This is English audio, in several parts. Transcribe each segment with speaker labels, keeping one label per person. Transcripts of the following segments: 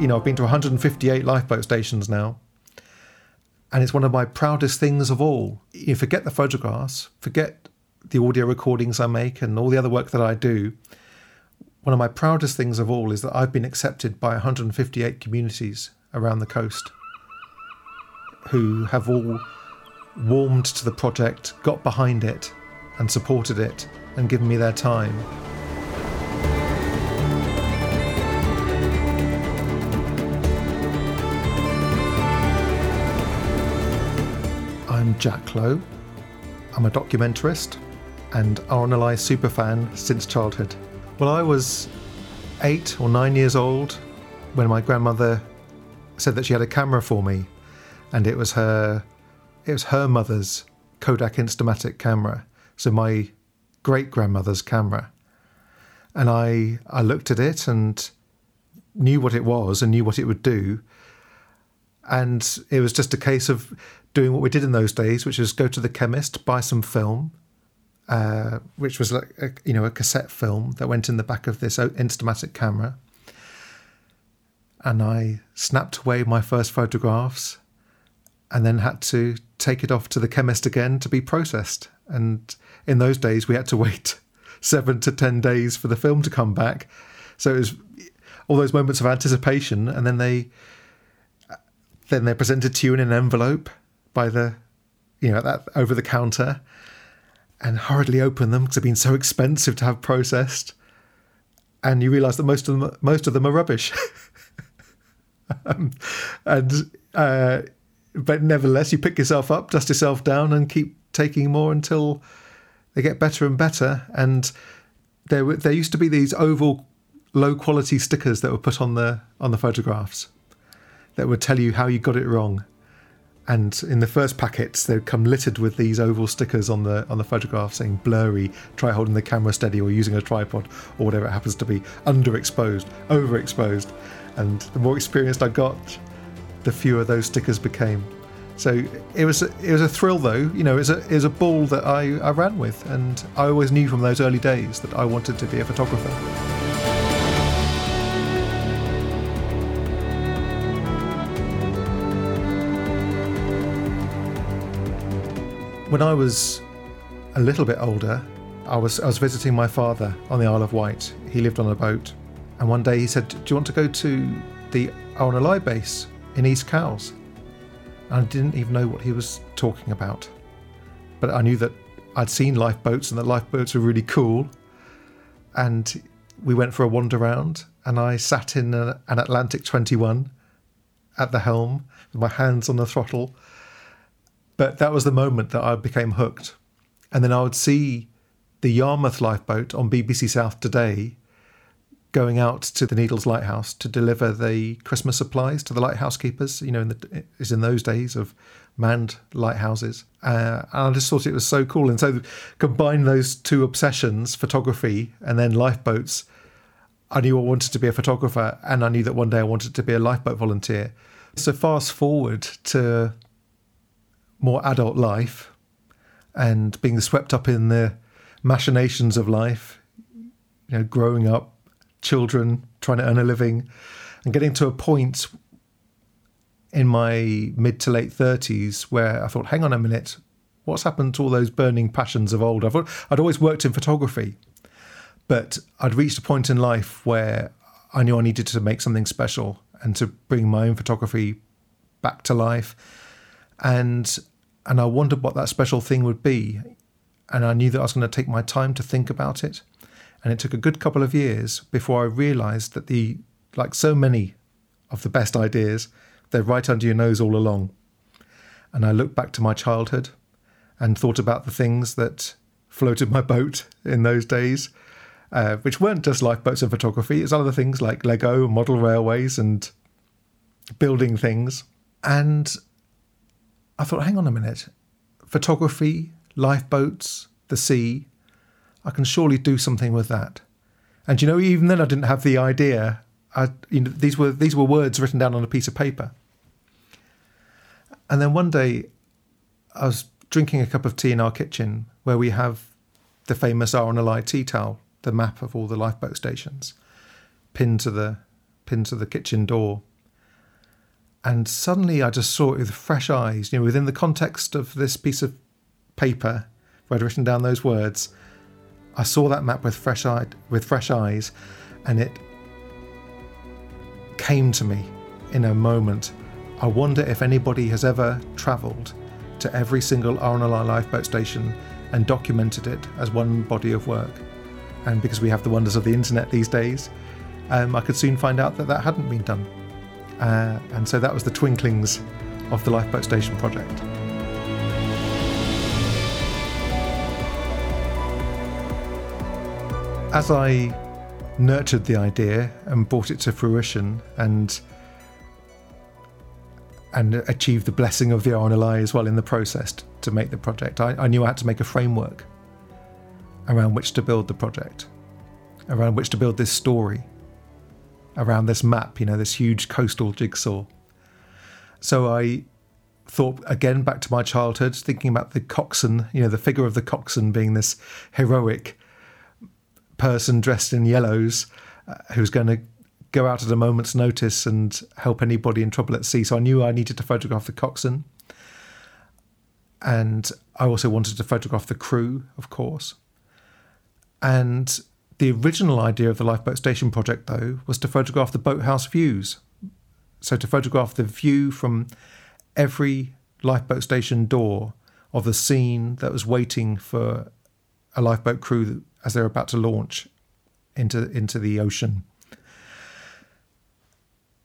Speaker 1: you know, I've been to 158 lifeboat stations now. And it's one of my proudest things of all. You forget the photographs, forget the audio recordings I make and all the other work that I do. One of my proudest things of all is that I've been accepted by 158 communities around the coast who have all warmed to the project, got behind it, and supported it, and given me their time. Jack Lowe. I'm a documentarist and RNLI superfan since childhood. Well, I was eight or nine years old when my grandmother said that she had a camera for me, and it was her, it was her mother's Kodak Instamatic camera, so my great grandmother's camera, and I I looked at it and knew what it was and knew what it would do, and it was just a case of doing what we did in those days, which was go to the chemist, buy some film, uh, which was like a, you know a cassette film that went in the back of this Instamatic camera, and I snapped away my first photographs, and then had to take it off to the chemist again to be processed. And in those days, we had to wait seven to ten days for the film to come back, so it was all those moments of anticipation, and then they then they're presented to you in an envelope by the, you know, that over the counter, and hurriedly open them because they've been so expensive to have processed, and you realise that most of them most of them are rubbish. um, and uh, but nevertheless, you pick yourself up, dust yourself down, and keep taking more until they get better and better. And there there used to be these oval, low quality stickers that were put on the on the photographs that would tell you how you got it wrong. And in the first packets, they'd come littered with these oval stickers on the on the photograph saying blurry, try holding the camera steady or using a tripod or whatever it happens to be, underexposed, overexposed. And the more experienced I got, the fewer those stickers became. So it was a, it was a thrill though, you know, it was a, it was a ball that I, I ran with and I always knew from those early days that I wanted to be a photographer. When I was a little bit older, I was I was visiting my father on the Isle of Wight. He lived on a boat, and one day he said, "Do you want to go to the RNLI base in East Cowes?" And I didn't even know what he was talking about, but I knew that I'd seen lifeboats and that lifeboats were really cool. And we went for a wander round, and I sat in a, an Atlantic 21 at the helm with my hands on the throttle but that was the moment that I became hooked. And then I would see the Yarmouth lifeboat on BBC South today going out to the Needles Lighthouse to deliver the Christmas supplies to the lighthouse keepers. You know, in the, is in those days of manned lighthouses. Uh, and I just thought it was so cool. And so combine those two obsessions, photography and then lifeboats. I knew I wanted to be a photographer, and I knew that one day I wanted to be a lifeboat volunteer. So fast forward to more adult life and being swept up in the machinations of life, you know, growing up, children, trying to earn a living, and getting to a point in my mid to late 30s where I thought, hang on a minute, what's happened to all those burning passions of old? I've, I'd always worked in photography, but I'd reached a point in life where I knew I needed to make something special and to bring my own photography back to life. And and I wondered what that special thing would be. And I knew that I was going to take my time to think about it. And it took a good couple of years before I realized that the, like so many of the best ideas, they're right under your nose all along. And I looked back to my childhood and thought about the things that floated my boat in those days, uh, which weren't just lifeboats and photography. It's other things like Lego, model railways, and building things. And I thought, hang on a minute, photography, lifeboats, the sea, I can surely do something with that. And you know, even then, I didn't have the idea. I, you know, these were these were words written down on a piece of paper. And then one day, I was drinking a cup of tea in our kitchen, where we have the famous RNLI tea towel, the map of all the lifeboat stations, pinned to the pinned to the kitchen door. And suddenly I just saw it with fresh eyes, you know, within the context of this piece of paper where I'd written down those words. I saw that map with fresh eye, with fresh eyes, and it came to me in a moment. I wonder if anybody has ever travelled to every single RNLI lifeboat station and documented it as one body of work. And because we have the wonders of the internet these days, um, I could soon find out that that hadn't been done. Uh, and so that was the twinklings of the lifeboat station project. As I nurtured the idea and brought it to fruition and and achieved the blessing of the RNLI as well in the process to make the project. I, I knew I had to make a framework around which to build the project, around which to build this story, around this map, you know, this huge coastal jigsaw. So I thought again back to my childhood, thinking about the coxswain, you know, the figure of the coxswain being this heroic person dressed in yellows uh, who's going to go out at a moment's notice and help anybody in trouble at sea. So I knew I needed to photograph the coxswain. And I also wanted to photograph the crew, of course. And the original idea of the Lifeboat Station project, though, was to photograph the boathouse views. So to photograph the view from every lifeboat station door of the scene that was waiting for a lifeboat crew as they're about to launch into into the ocean.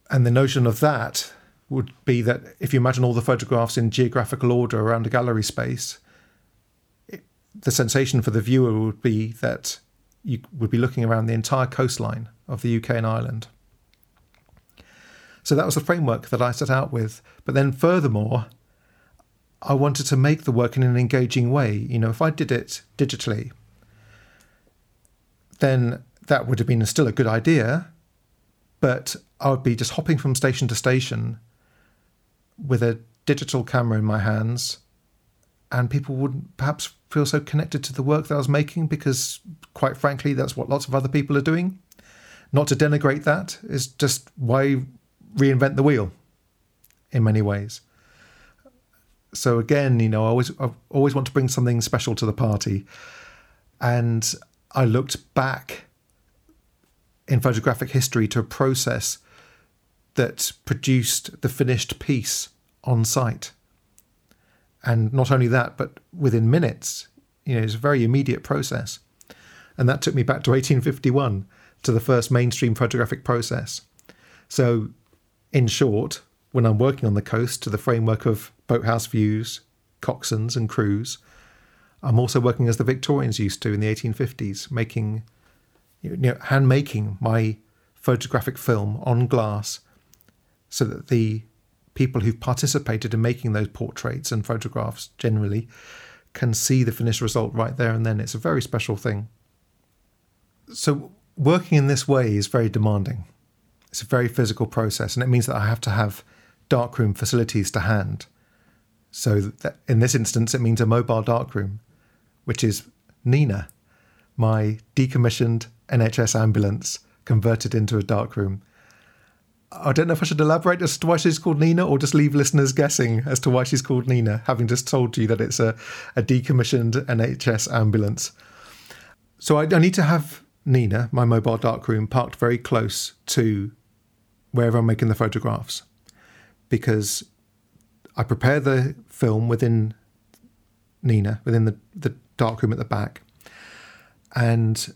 Speaker 1: And the notion of that would be that if you imagine all the photographs in geographical order around a gallery space, it, the sensation for the viewer would be that you would be looking around the entire coastline of the UK and Ireland. So that was the framework that I set out with. But then, furthermore, I wanted to make the work in an engaging way. You know, if I did it digitally, then that would have been still a good idea, but I would be just hopping from station to station with a digital camera in my hands, and people wouldn't perhaps feel so connected to the work that I was making because, quite frankly, that's what lots of other people are doing. Not to denigrate that, is just why reinvent the wheel in many ways. So again, you know, I always I always want to bring something special to the party, and I looked back in photographic history to a process that produced the finished piece on site. And not only that, but within minutes, you know, it's a very immediate process. And that took me back to 1851 to the first mainstream photographic process. So, in short, when I'm working on the coast to the framework of boathouse views, coxswains, and crews, I'm also working as the Victorians used to in the 1850s, making, you know, hand making my photographic film on glass so that the people who've participated in making those portraits and photographs generally can see the finished result right there and then. It's a very special thing. So, working in this way is very demanding. It's a very physical process, and it means that I have to have darkroom facilities to hand. So, in this instance, it means a mobile darkroom, which is Neena, my decommissioned NHS ambulance converted into a darkroom I don't know if I should elaborate as to why she's called Neena or just leave listeners guessing as to why she's called Neena, having just told you that it's a, a decommissioned NHS ambulance. So I, I need to have Neena, my mobile darkroom, parked very close to wherever I'm making the photographs because I prepare the film within Neena, within the, the darkroom at the back. And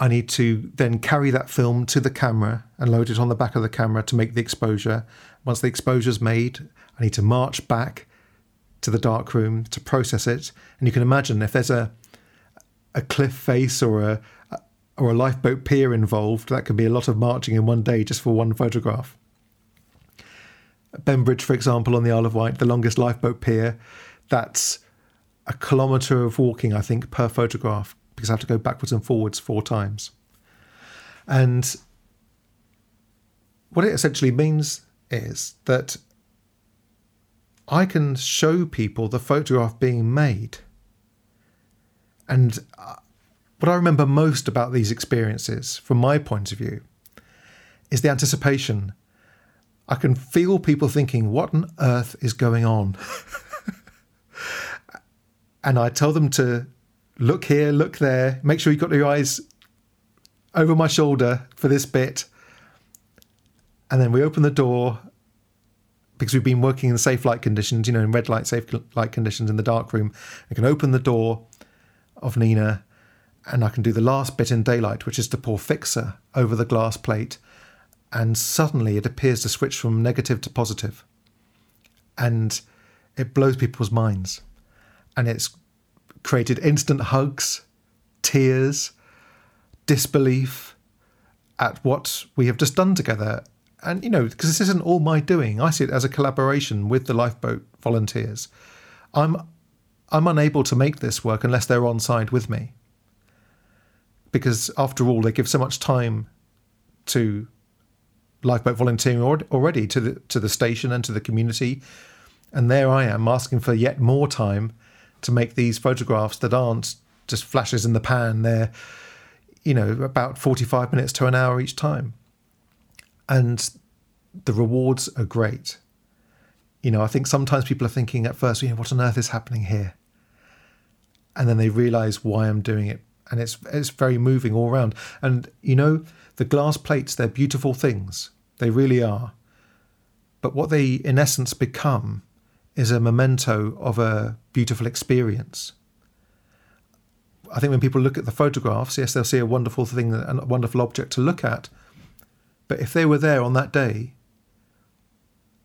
Speaker 1: I need to then carry that film to the camera and load it on the back of the camera to make the exposure. Once the exposure is made, I need to march back to the dark room to process it. And you can imagine if there's a a cliff face or a or a lifeboat pier involved, that could be a lot of marching in one day just for one photograph. Bembridge, for example, on the Isle of Wight, the longest lifeboat pier, that's a kilometre of walking, I think, per photograph because I have to go backwards and forwards four times. And what it essentially means is that I can show people the photograph being made. And uh, what I remember most about these experiences, from my point of view, is the anticipation. I can feel people thinking, what on earth is going on? and I tell them to look here, look there, make sure you've got your eyes over my shoulder for this bit. And then we open the door because we've been working in safe light conditions, you know, in red light, safe light conditions in the dark room. I can open the door of Neena and I can do the last bit in daylight, which is to pour fixer over the glass plate. And suddenly it appears to switch from negative to positive. And it blows people's minds. And it's created instant hugs, tears, disbelief at what we have just done together. And, you know, because this isn't all my doing, I see it as a collaboration with the lifeboat volunteers. I'm I'm unable to make this work unless they're on side with me. Because after all, they give so much time to lifeboat volunteering already to the to the station and to the community, and there I am asking for yet more time to make these photographs that aren't just flashes in the pan. They're you know about forty five minutes to an hour each time, and the rewards are great. You know, I think sometimes people are thinking at first, you know, what on earth is happening here? and then they realize why I'm doing it. And it's it's very moving all around. And you know, the glass plates, they're beautiful things. They really are. But what they in essence become is a memento of a beautiful experience. I think when people look at the photographs, yes, they'll see a wonderful thing, a wonderful object to look at. But if they were there on that day,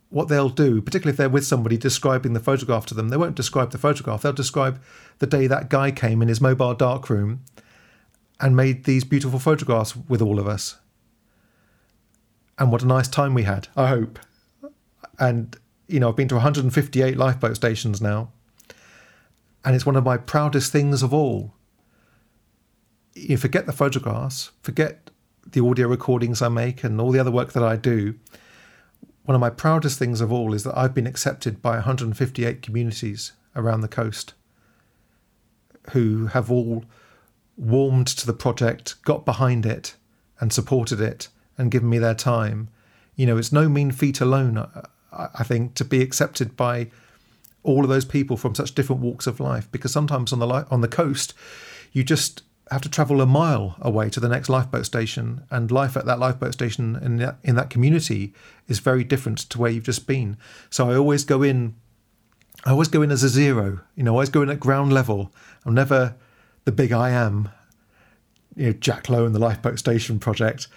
Speaker 1: what they'll do, particularly if they're with somebody describing the photograph to them, they won't describe the photograph. They'll describe the day that guy came in his mobile darkroom and made these beautiful photographs with all of us. And what a nice time we had, I hope. And, you know, I've been to 158 lifeboat stations now. And it's one of my proudest things of all. You forget the photographs, forget the audio recordings I make and all the other work that I do one of my proudest things of all is that I've been accepted by 158 communities around the coast who have all warmed to the project, got behind it, and supported it and given me their time. You know, it's no mean feat alone, uh, I, think, to be accepted by all of those people from such different walks of life. Because sometimes on the li- on the coast, you just have to travel a mile away to the next lifeboat station, and life at that lifeboat station in that, in that community is very different to where you've just been. So I always go in. I always go in as a zero. You know, I always go in at ground level. I'm never the big I am. You know, Jack Lowe and the lifeboat station project.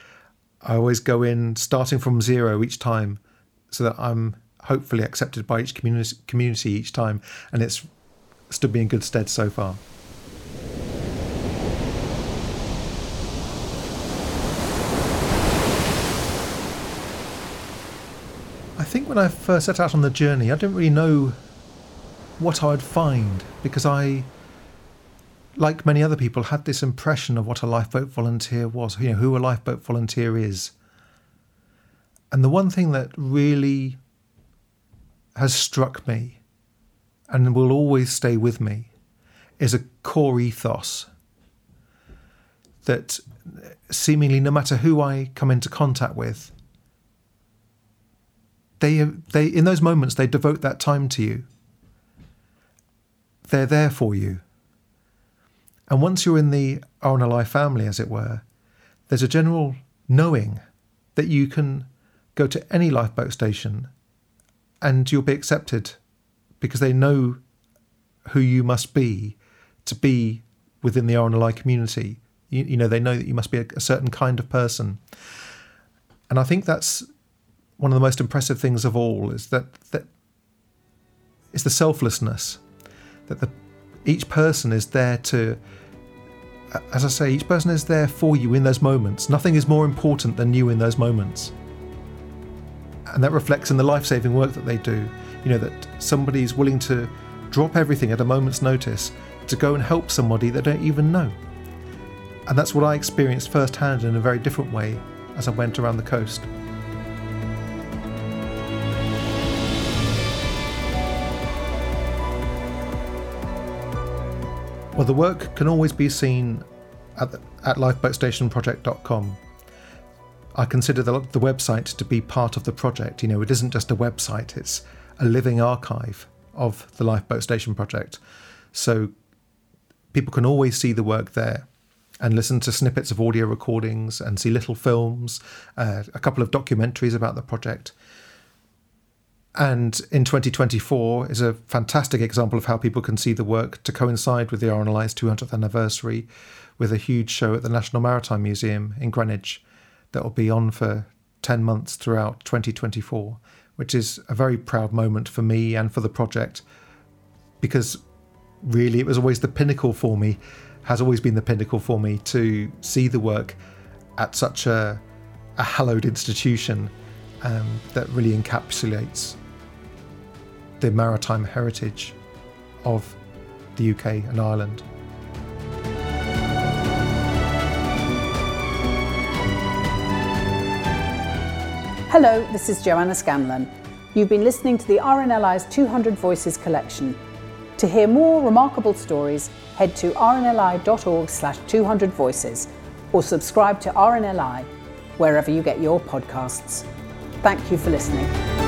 Speaker 1: I always go in starting from zero each time, so that I'm hopefully accepted by each community community each time, and it's stood me in good stead so far. I think when I first set out on the journey, I didn't really know what I'd find because I, like many other people, had this impression of what a lifeboat volunteer was, you know, who a lifeboat volunteer is. And the one thing that really has struck me and will always stay with me is a core ethos that seemingly no matter who I come into contact with, they they in those moments they devote that time to you. They're there for you. And once you're in the RNLI family, as it were, there's a general knowing that you can go to any lifeboat station and you'll be accepted because they know who you must be to be within the RNLI community. You, you know, they know that you must be a, a certain kind of person. And I think that's one of the most impressive things of all is that that is the selflessness that the each person is there to as I say, each person is there for you in those moments. Nothing is more important than you in those moments. And that reflects in the life saving work that they do. You know, that somebody is willing to drop everything at a moment's notice to go and help somebody they don't even know. And that's what I experienced firsthand in a very different way as I went around the coast. Well, the work can always be seen at, the, at lifeboatstationproject.com. I consider the, the website to be part of the project. You know, it isn't just a website, it's a living archive of the Lifeboat Station project. So people can always see the work there and listen to snippets of audio recordings and see little films, uh, a couple of documentaries about the project. And in 2024 is a fantastic example of how people can see the work to coincide with the RNLI's 200th anniversary with a huge show at the National Maritime Museum in Greenwich that will be on for 10 months throughout 2024, which is a very proud moment for me and for the project because really it was always the pinnacle for me, has always been the pinnacle for me to see the work at such a, a hallowed institution um, that really encapsulates the maritime heritage of the UK and Ireland.
Speaker 2: Hello, this is Joanna Scanlan. You've been listening to the RNLI's 200 Voices collection. To hear more remarkable stories, head to rnli.org slash 200 voices or subscribe to RNLI wherever you get your podcasts. Thank you for listening.